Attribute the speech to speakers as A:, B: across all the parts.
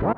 A: Los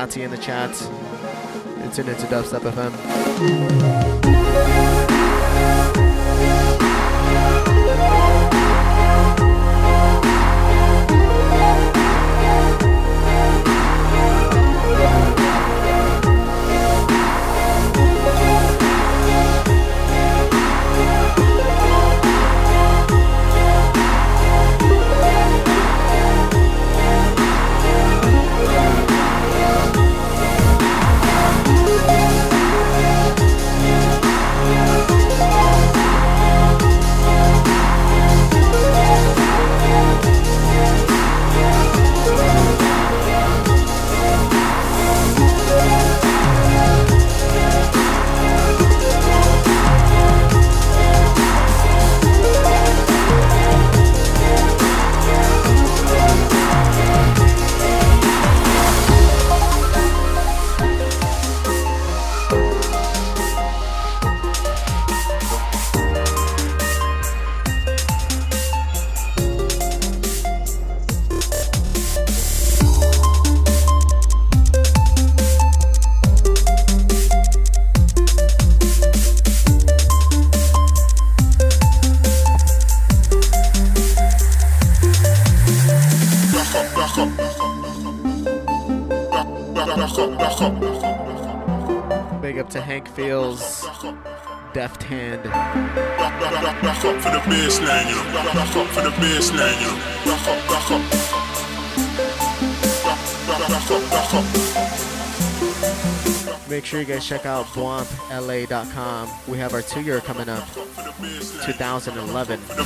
A: Sati in the chat. In into Dubstep FM.
B: Baseline, you know. Rock up for the bassline, you know. Rock up, rock up. Rock up, rock up.
A: Make sure you guys check out BWAMPLA.com. We have our two year coming up, 2011.
B: For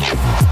A: Thank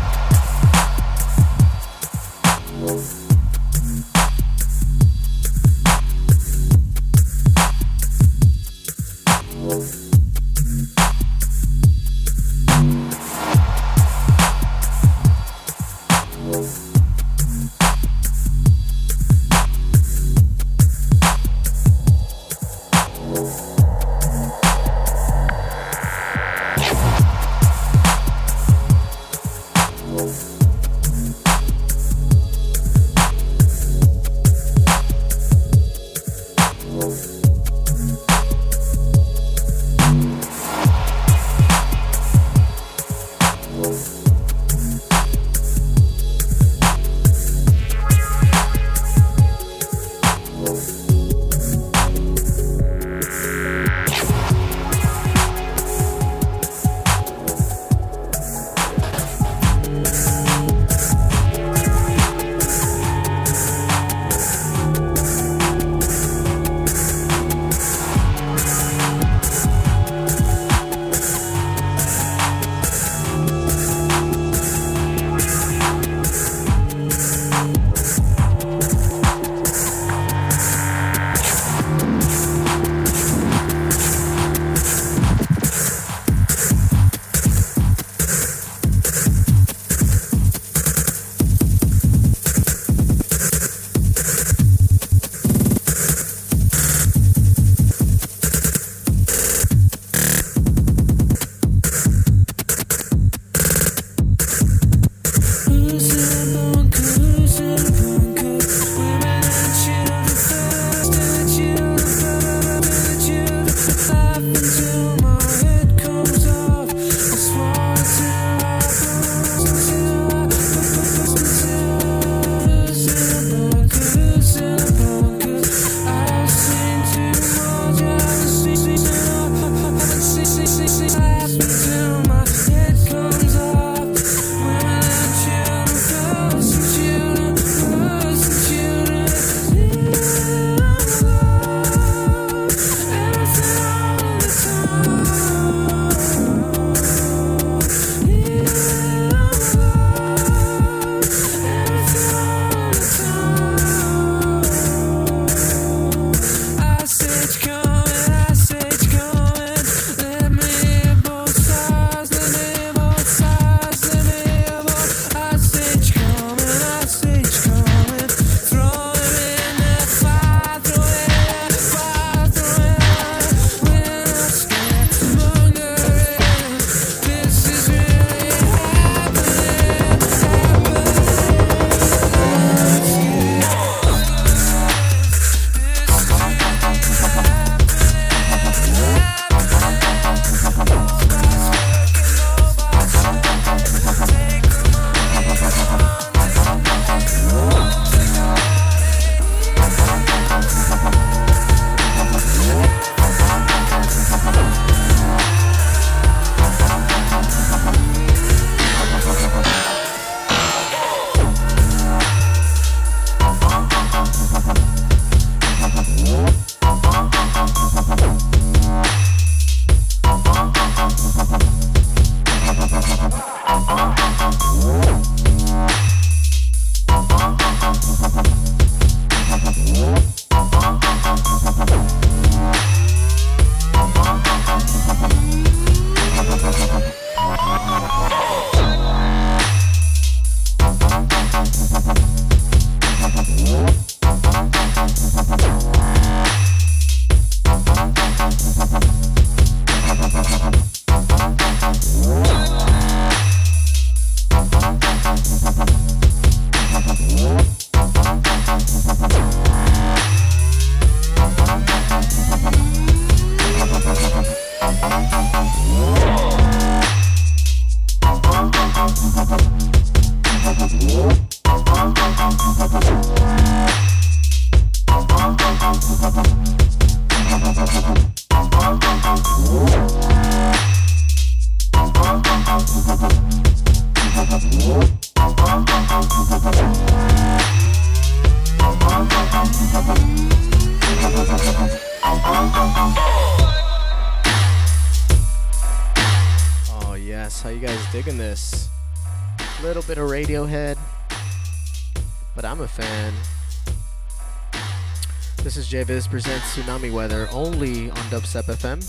A: is presents Tsunami Weather only on Dubstep FM.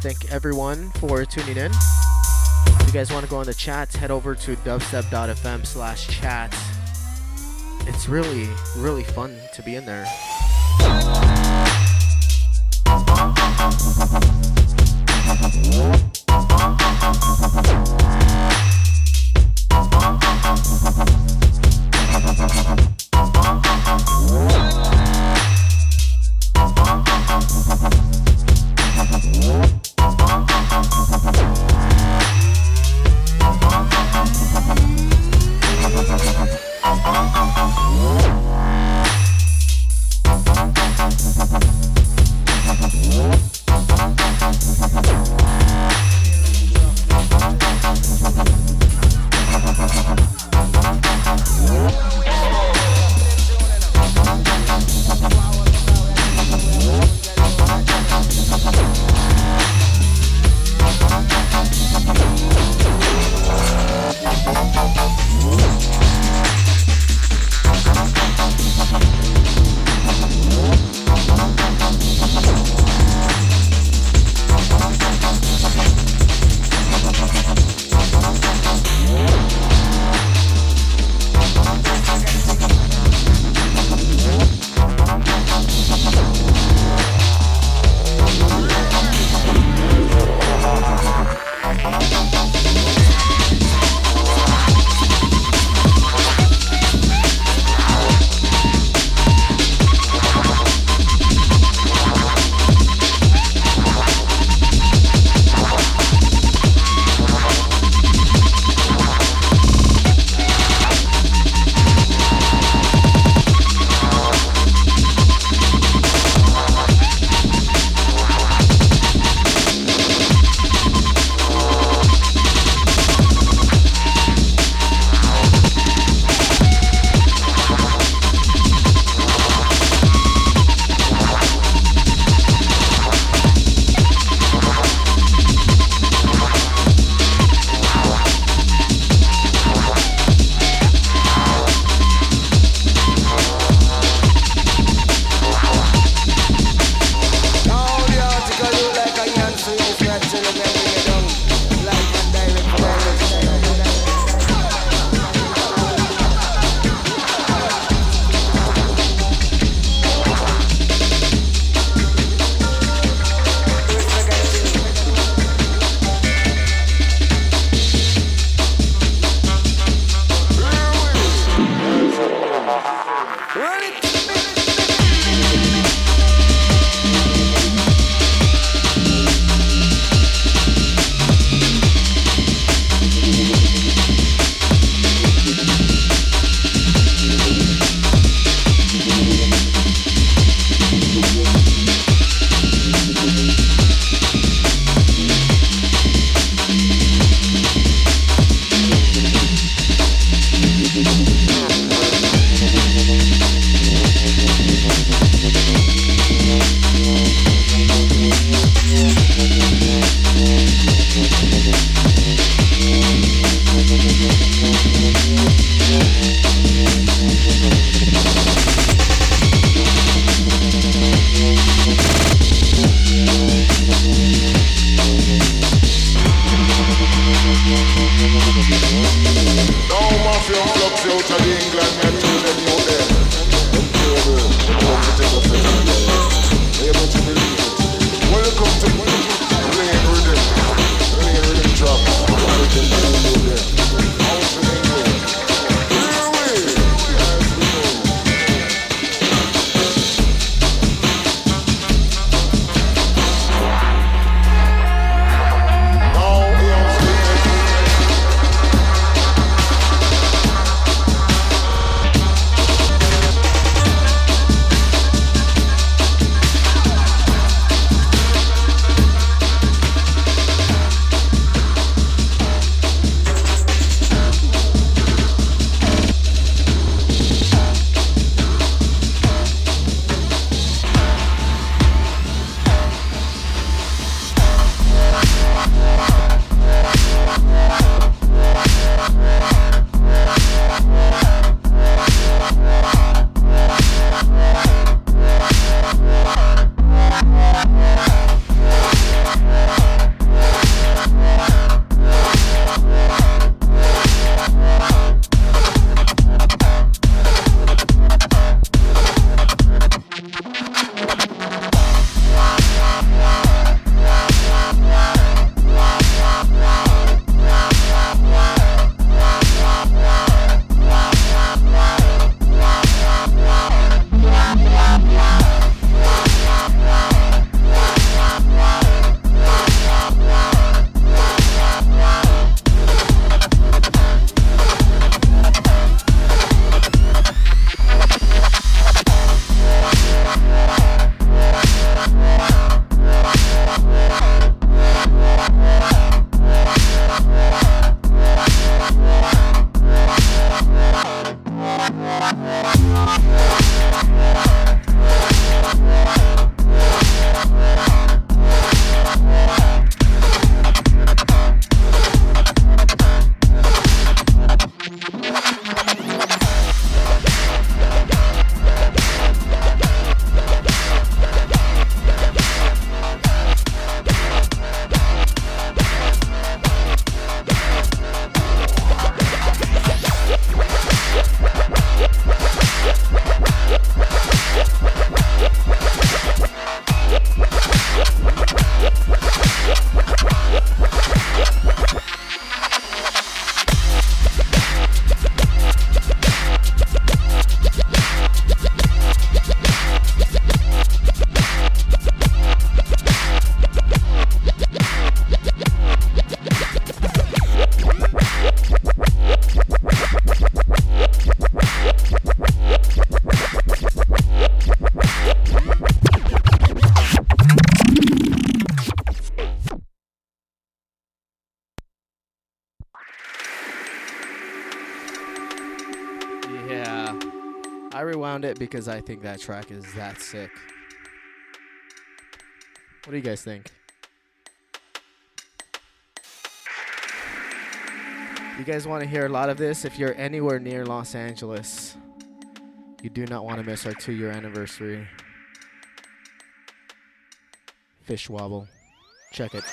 A: Thank everyone for tuning in. If you guys want to go on the chat, head over to dubstep.fm slash chat. It's really, really fun to be in there. Because I think that track is that sick. What do you guys think? You guys want to hear a lot of this? If you're anywhere near Los Angeles, you do not want to miss our two year anniversary. Fish Wobble. Check it.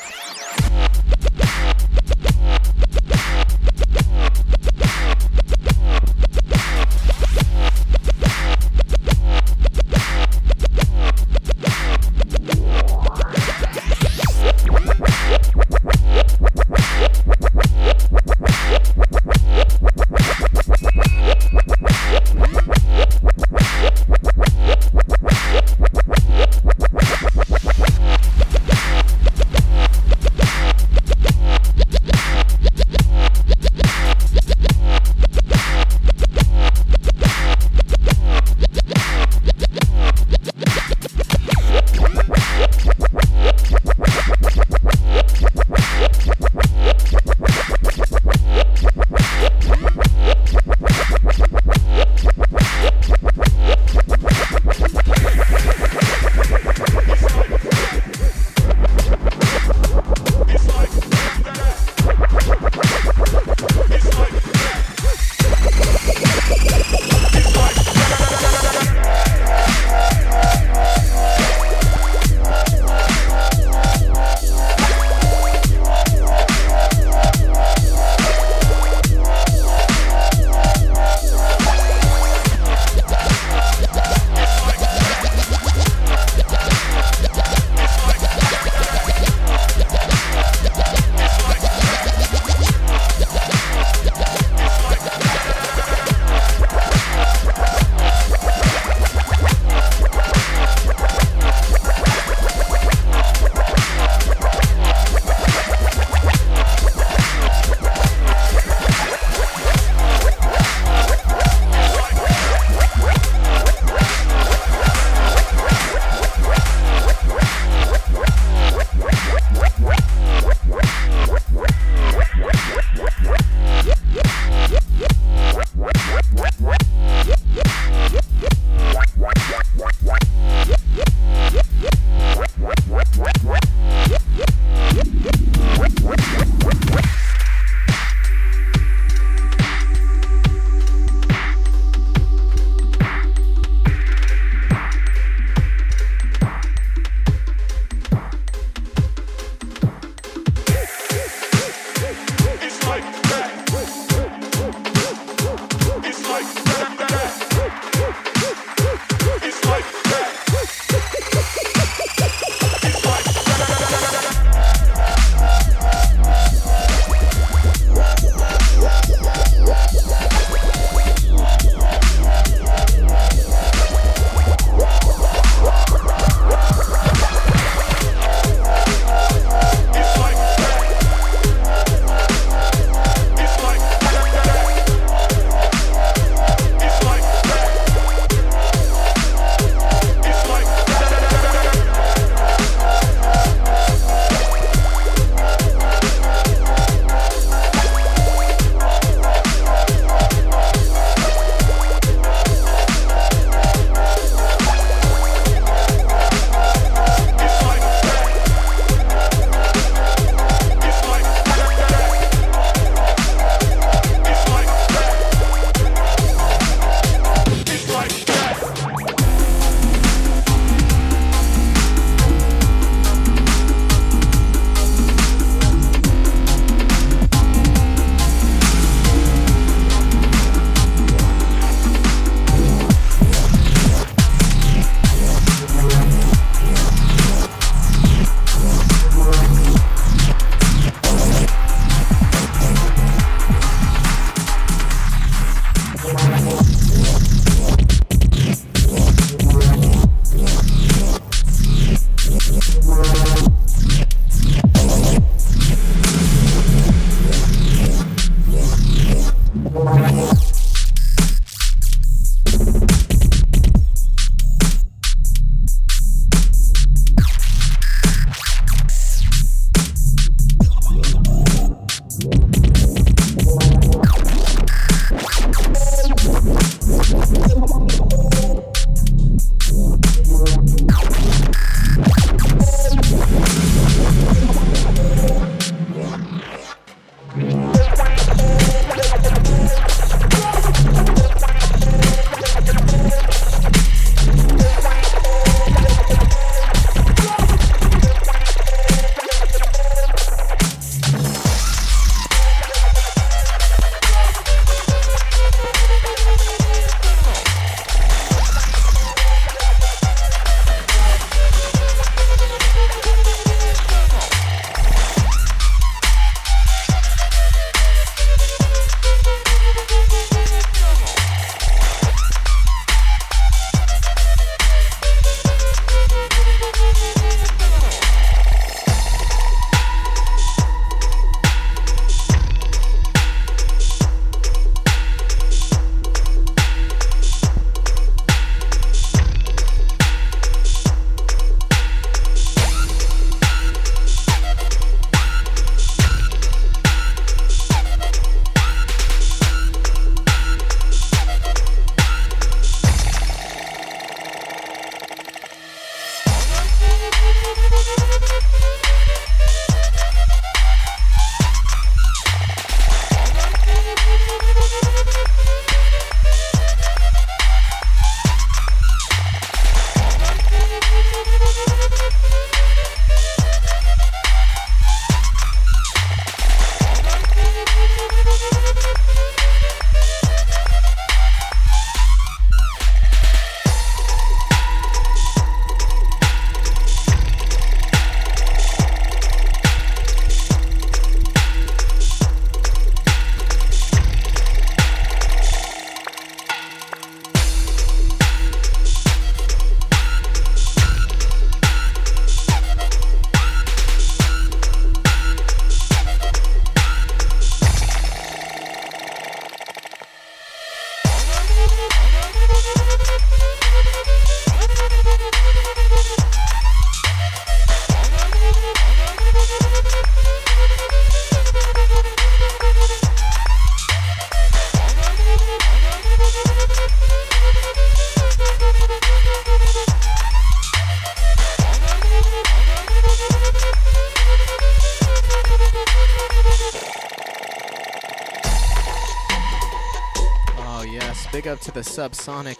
A: Subsonic.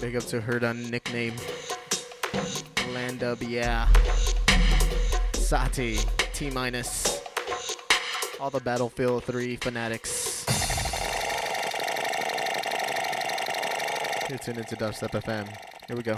A: Big up to her done nickname. Landub, yeah. Sati, T minus. All the Battlefield 3 fanatics. You're tuned into Dubstep FM. Here we go.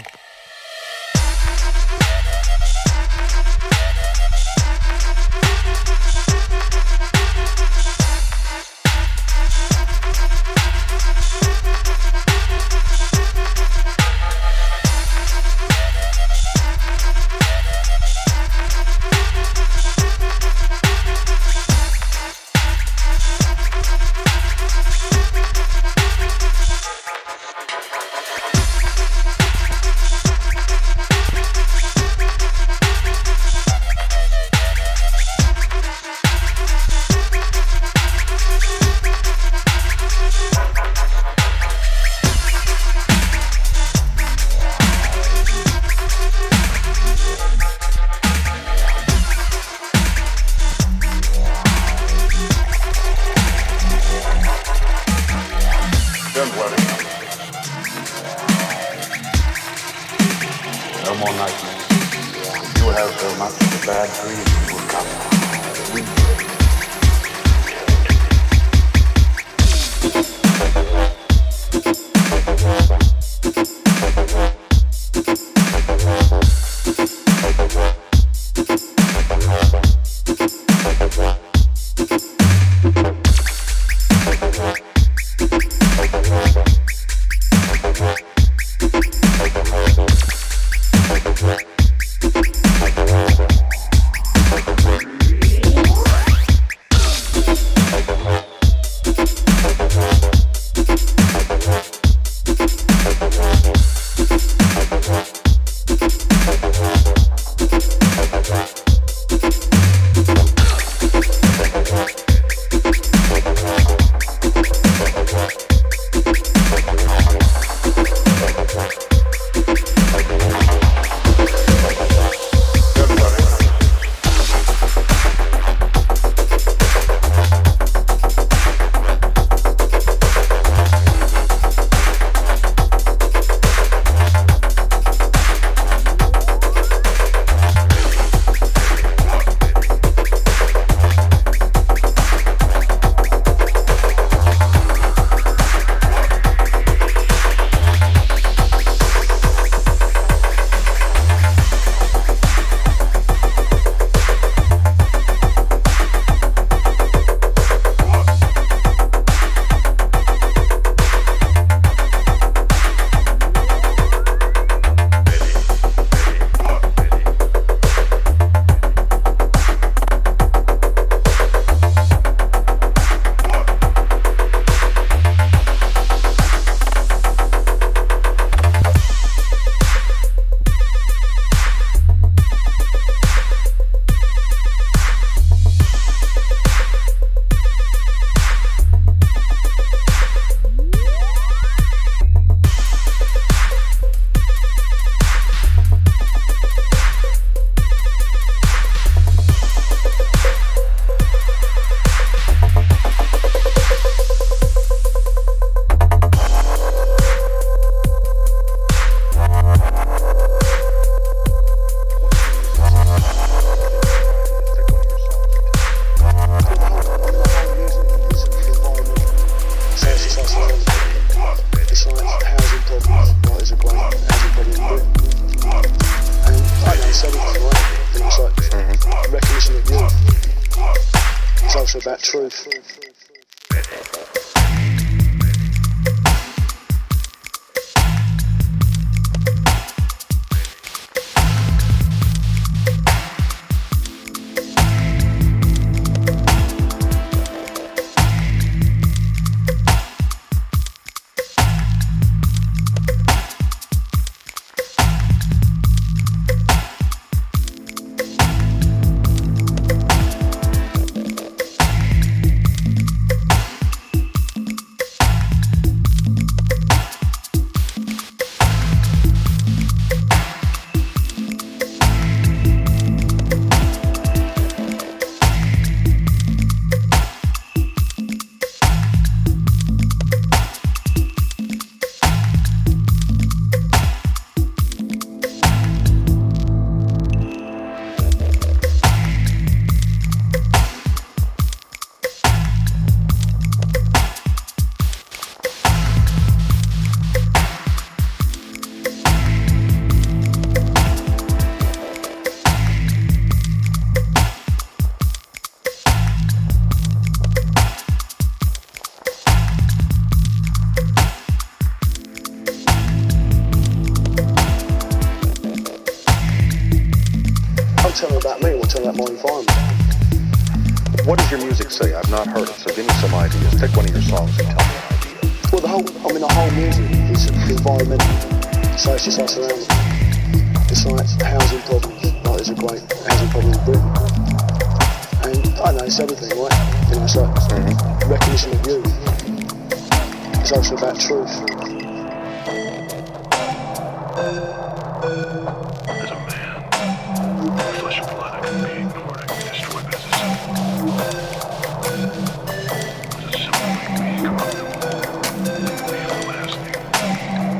C: not
A: hurt.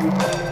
A: you.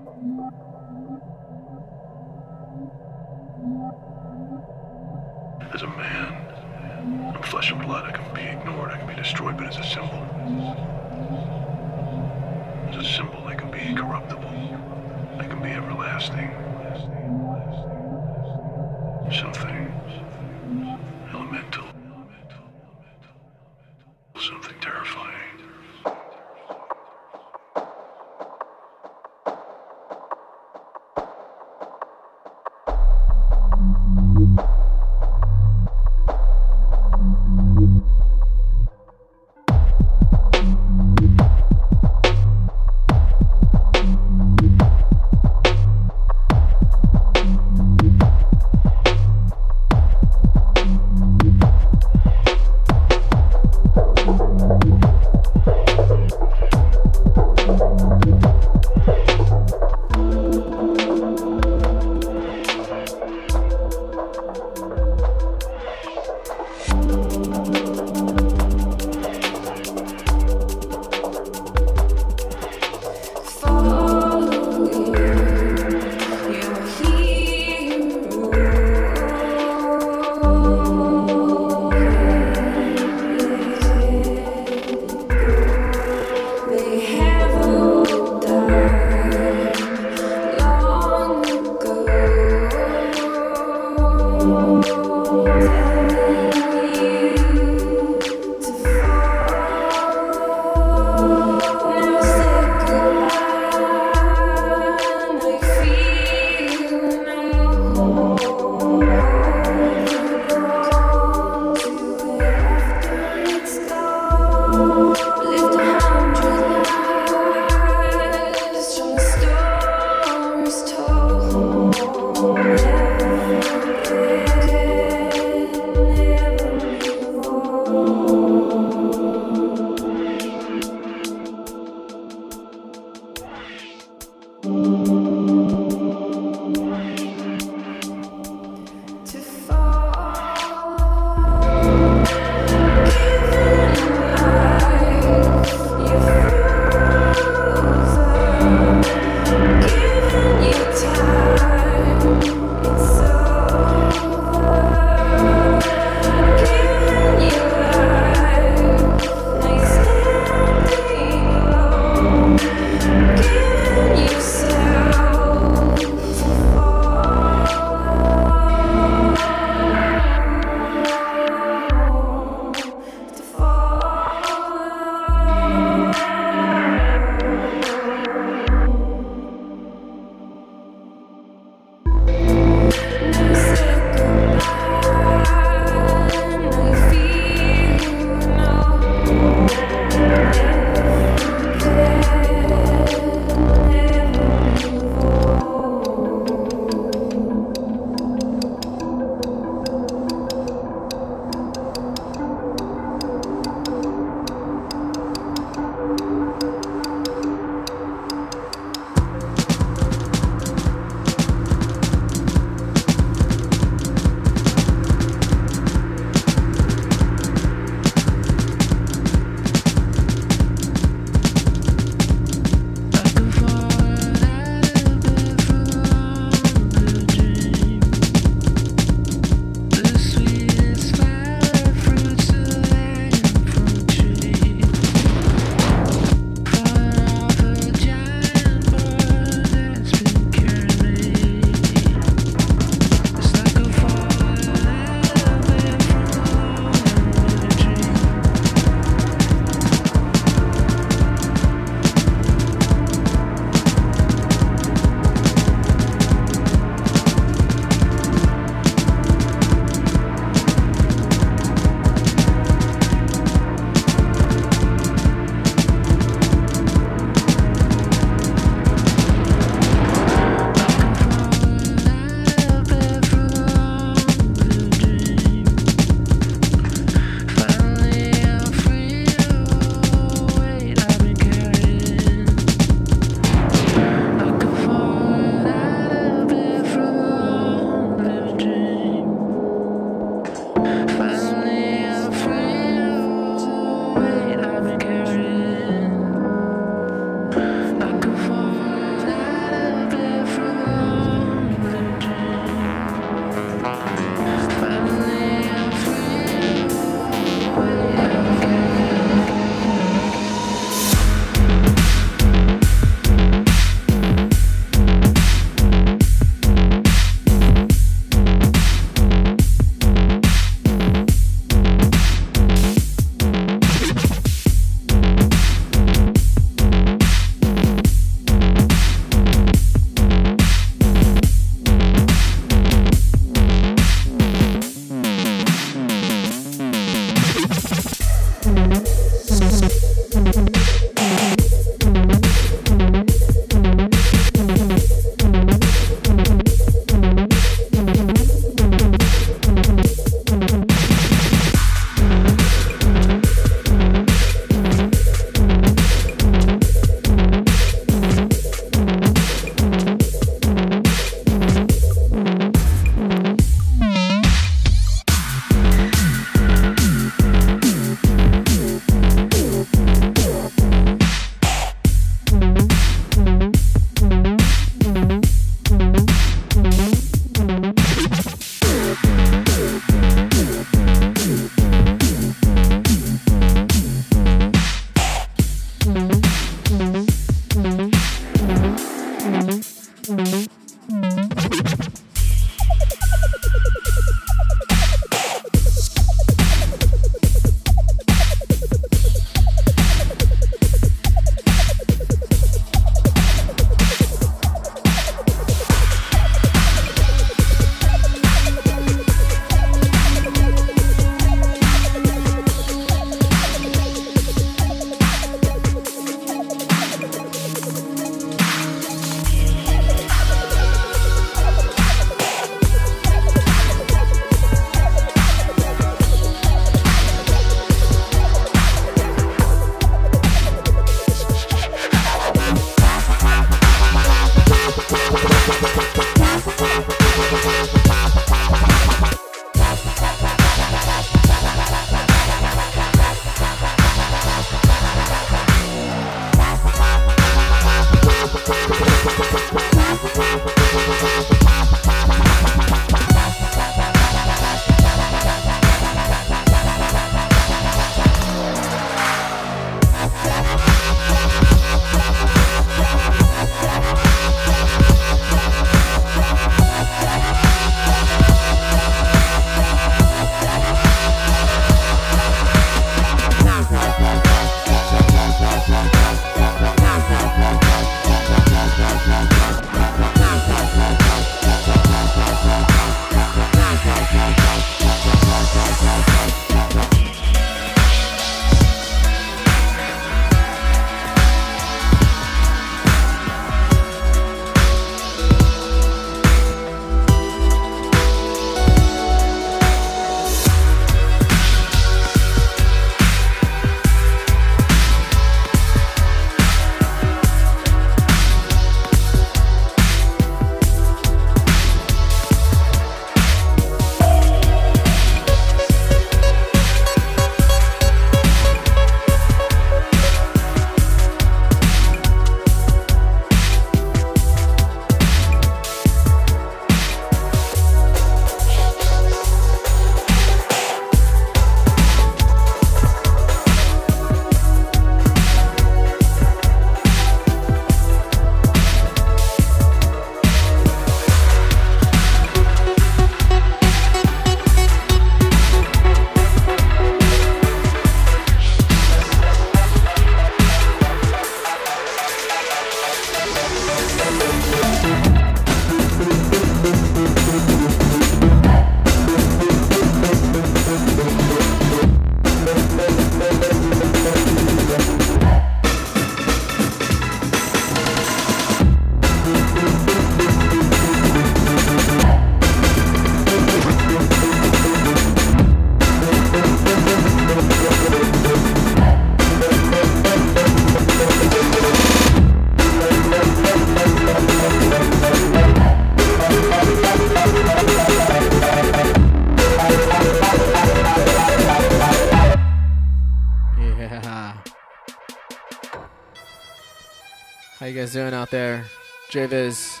A: JVIZ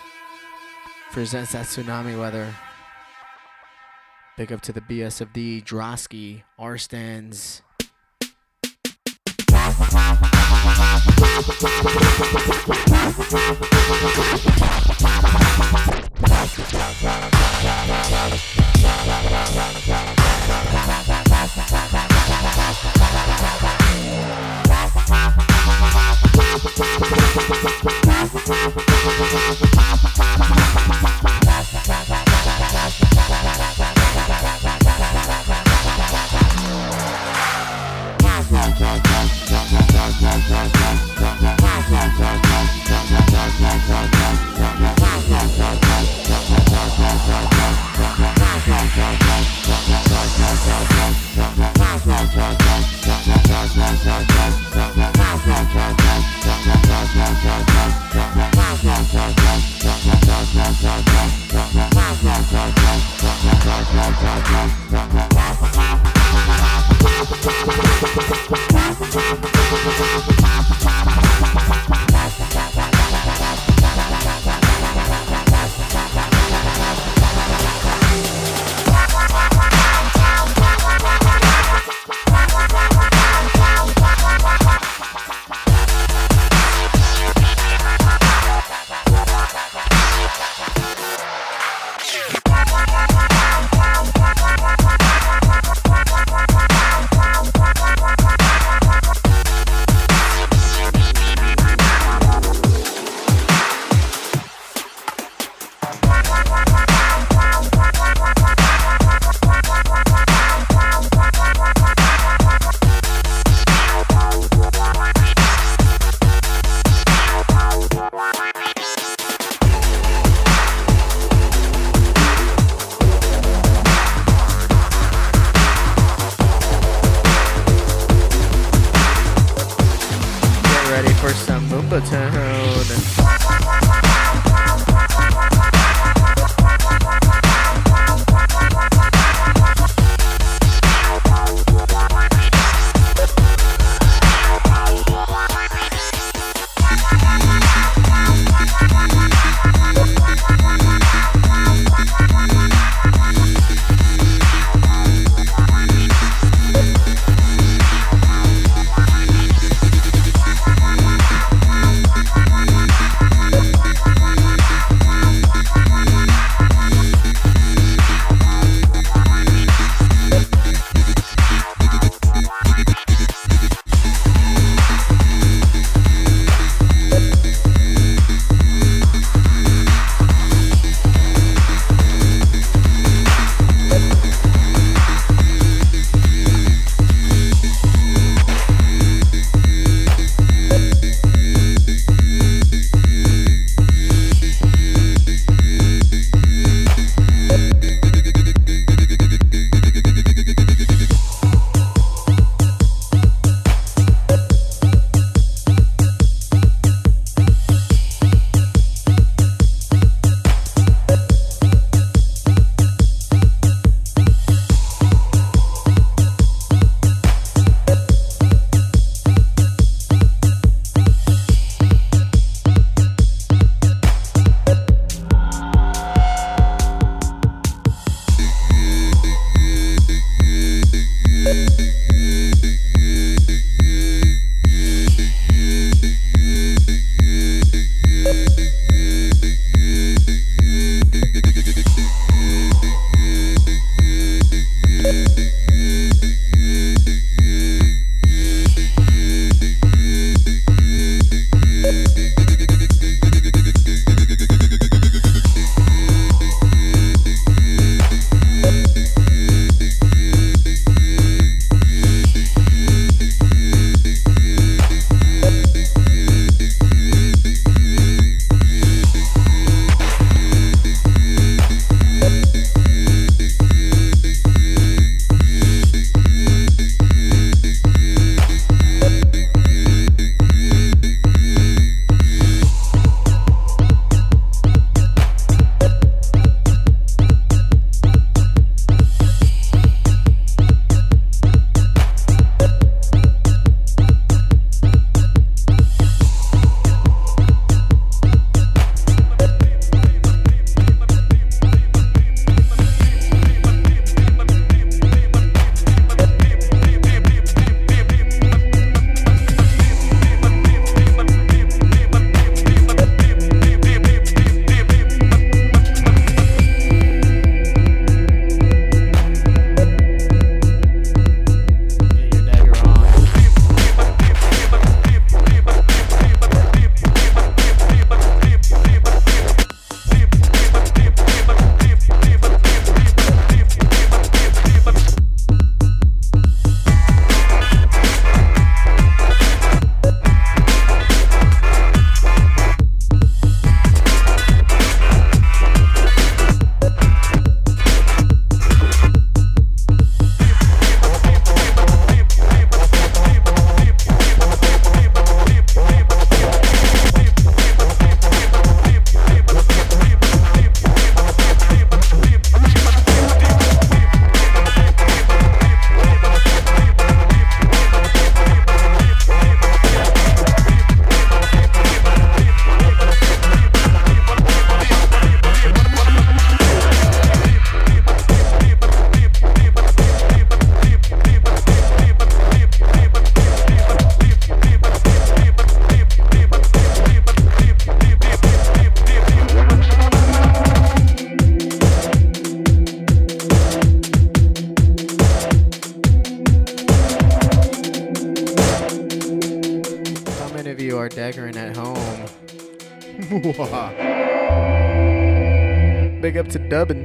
A: presents that tsunami weather. Big up to the BSFD, Drosky, Arstens. Bye.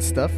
A: stuff.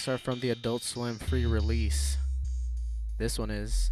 A: tracks are from the Adult Swim free release. This one is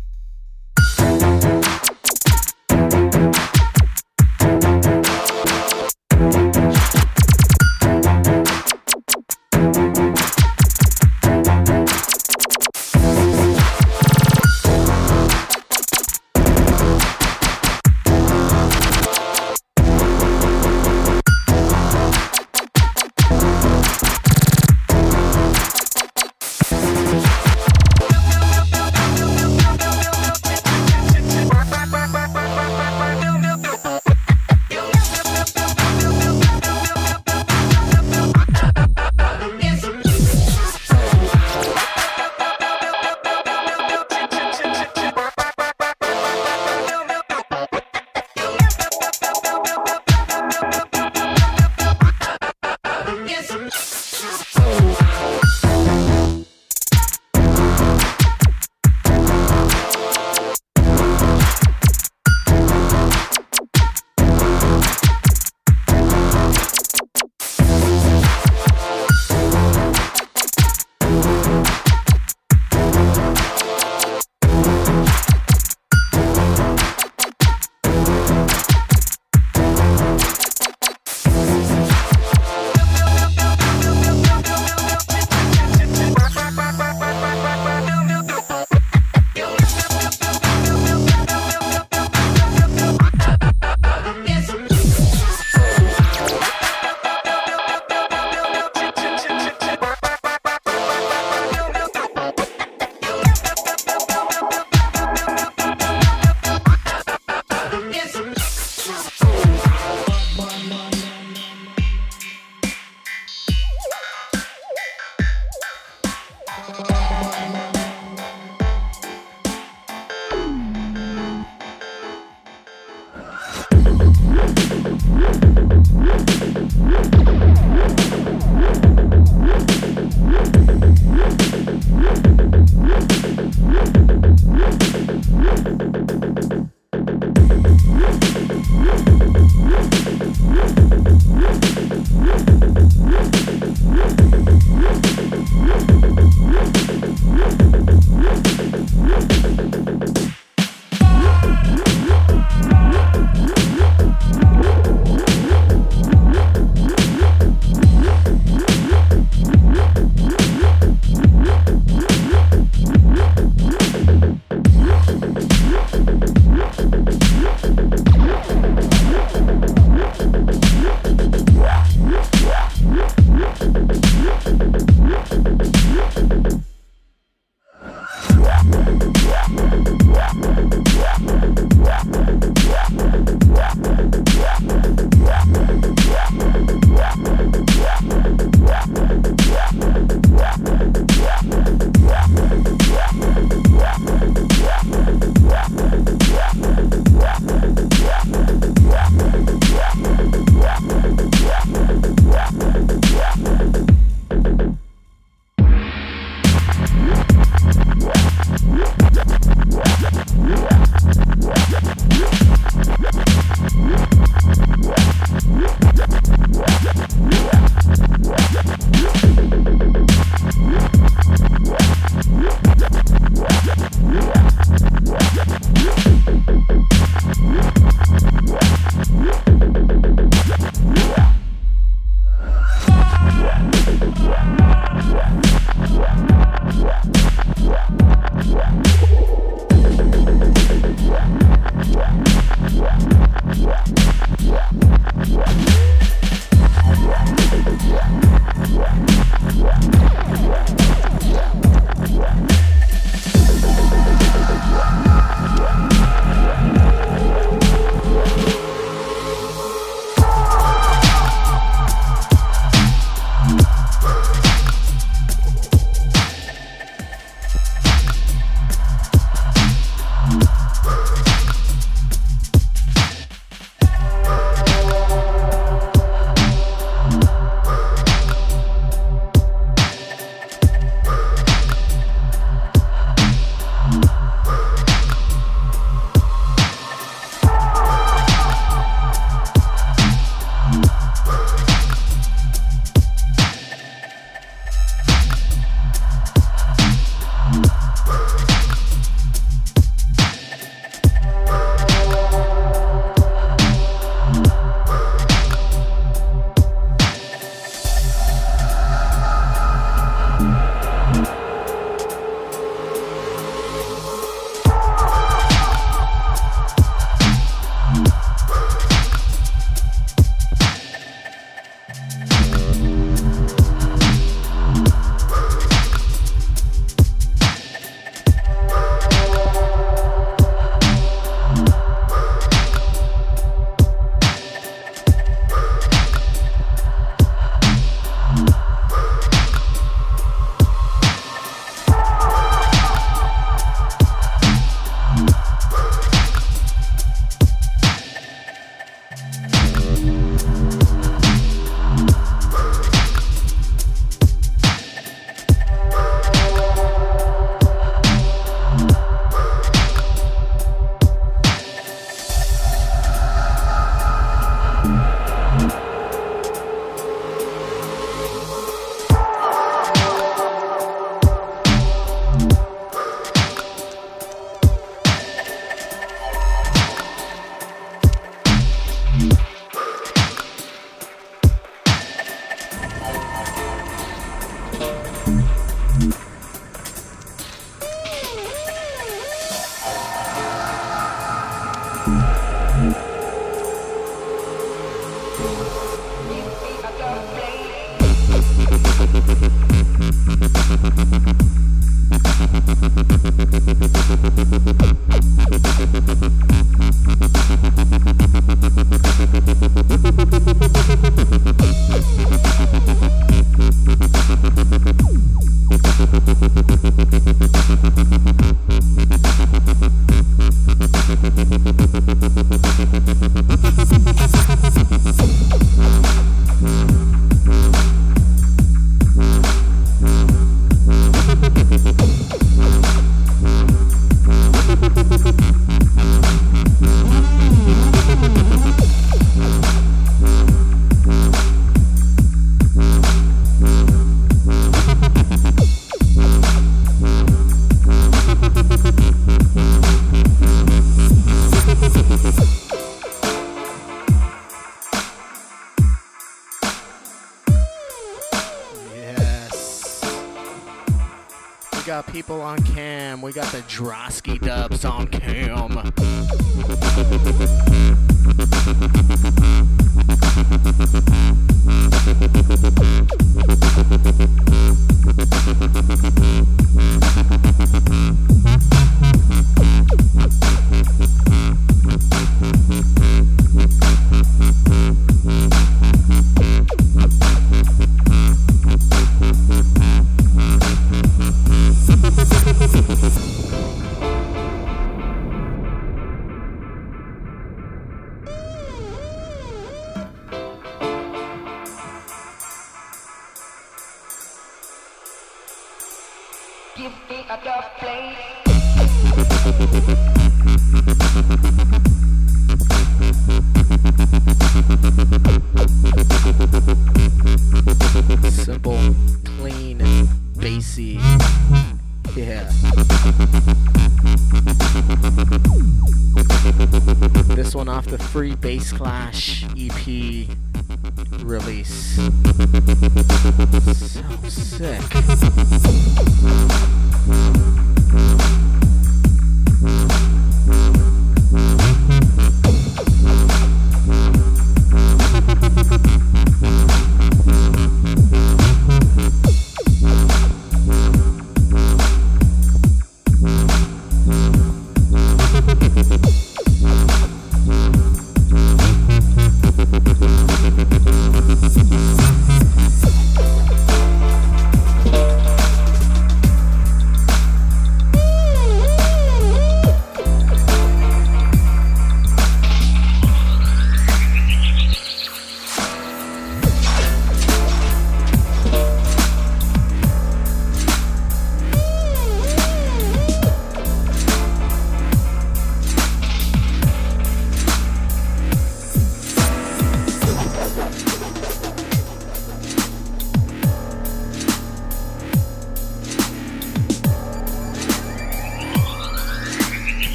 A: We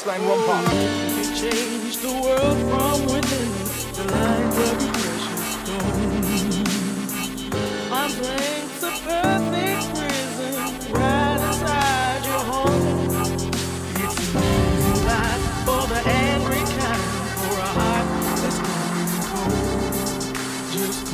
A: Bassline one
D: perfect. angry time for a
E: heart that's going cold. Just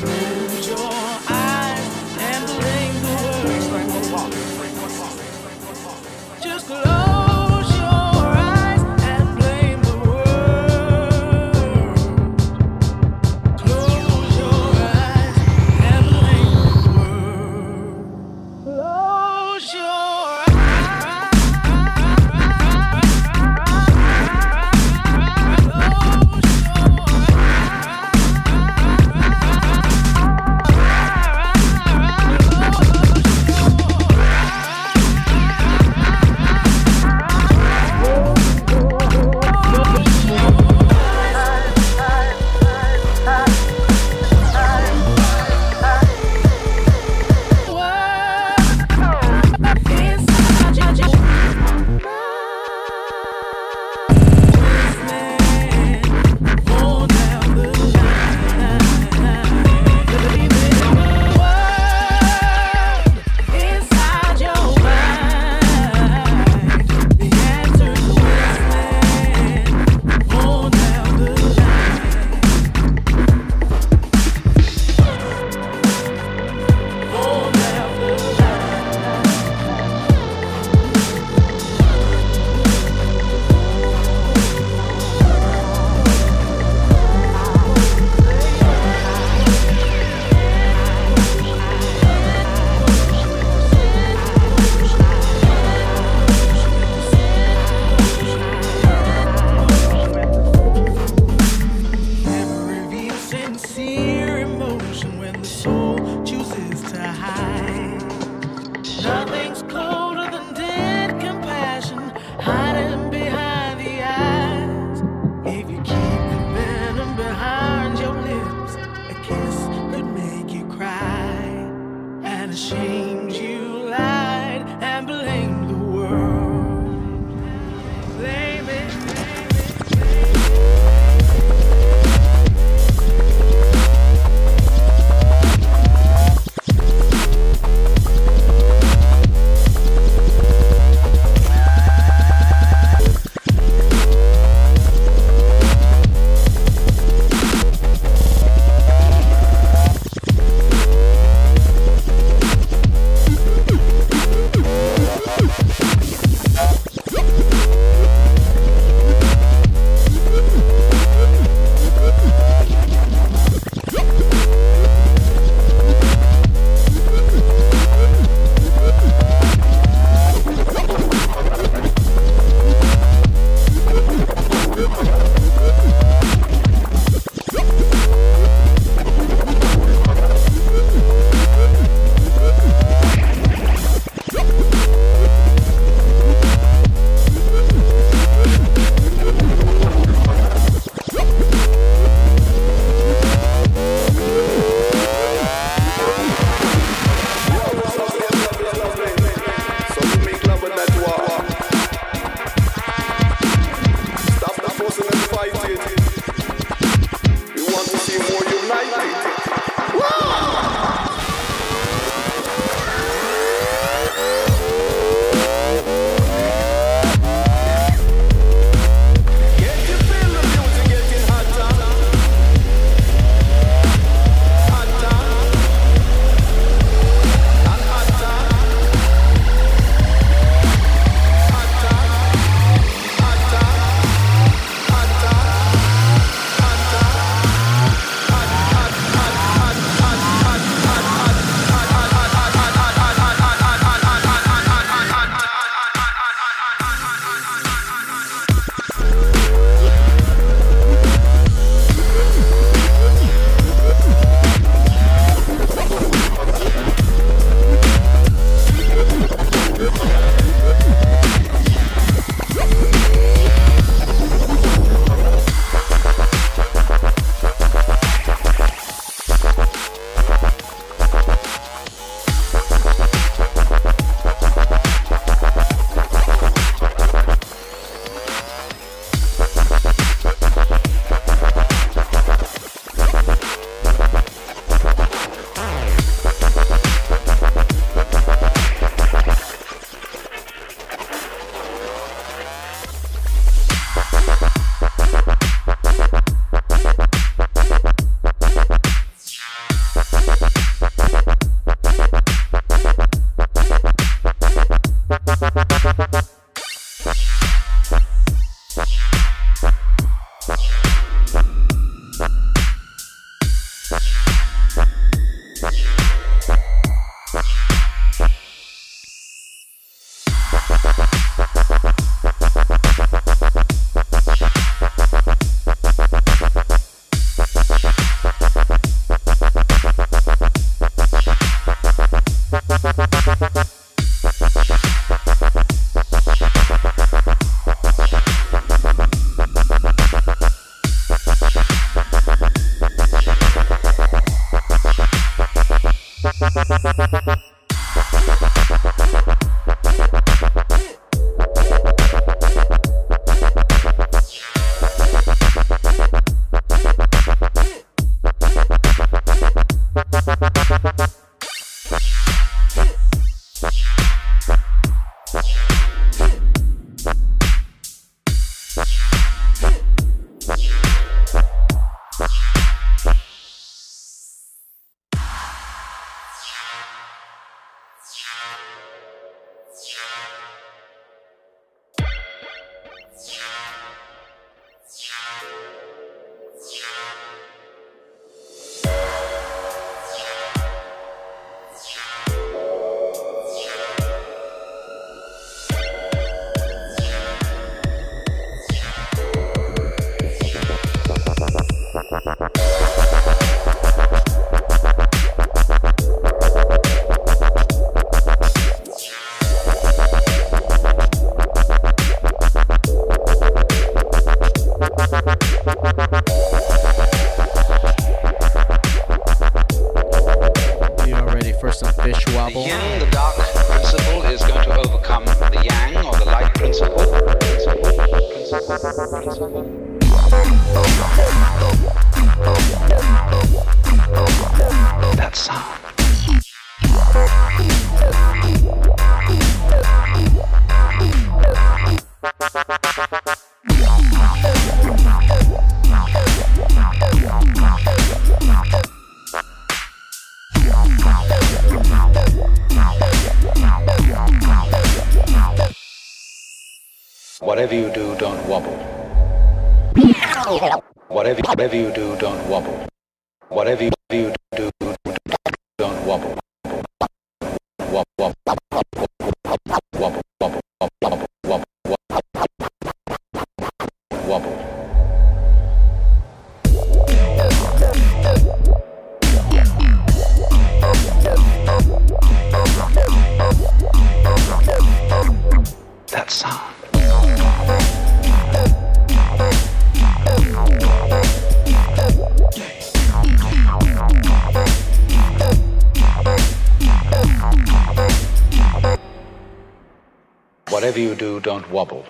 E: Whatever you do, don't wobble.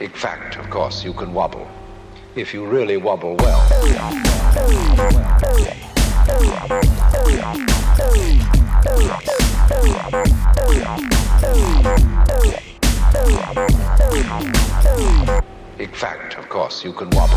E: In fact, of course, you can wobble. If you really wobble well. In fact, of course, you can wobble.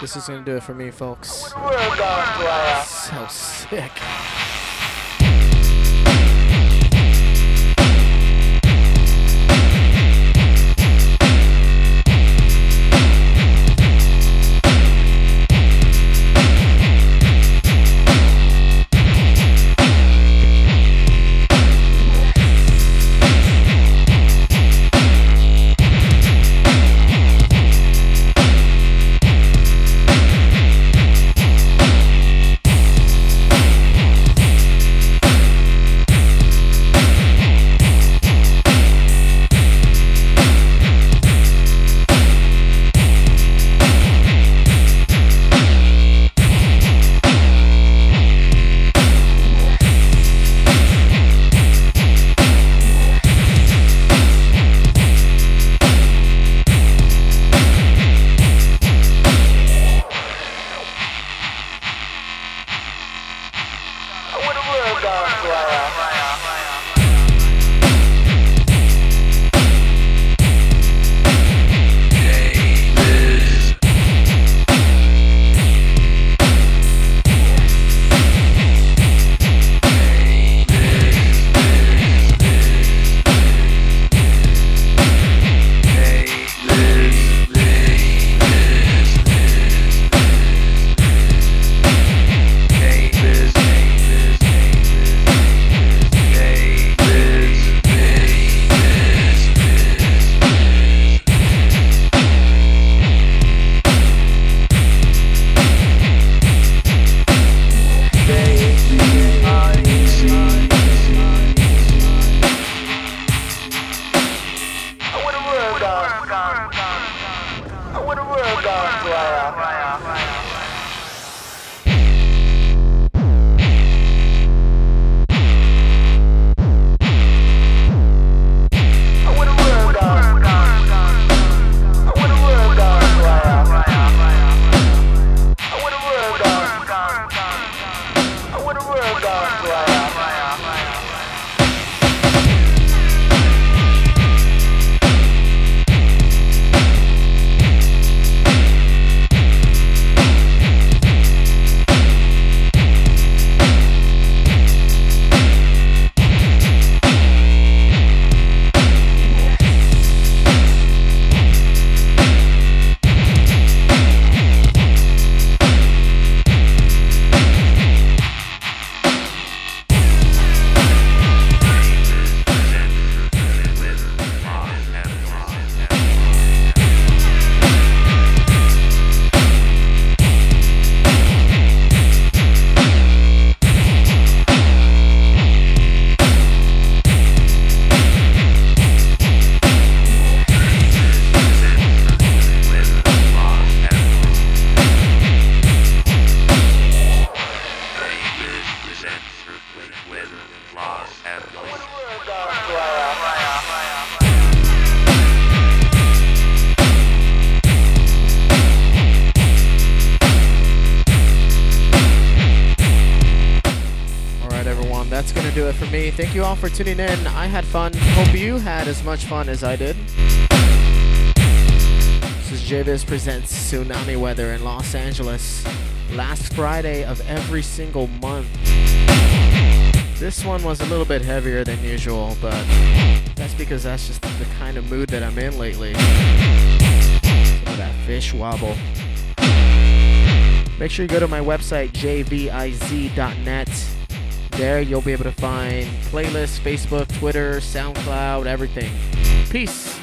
E: that it seems to paralyze the ears.
A: This is gonna do it for me, folks. So sick. For tuning in. I had fun. Hope you had as much fun as I did. This is JVIZ presents Tsunami Weather in Los Angeles. Last Friday of every single month. This one was a little bit heavier than usual, but that's because that's just the kind of mood that I'm in lately. Some that fish wobble. Make sure you go to my website, jviz.net. There you'll be able to find playlists, Facebook, Twitter, SoundCloud, everything. Peace.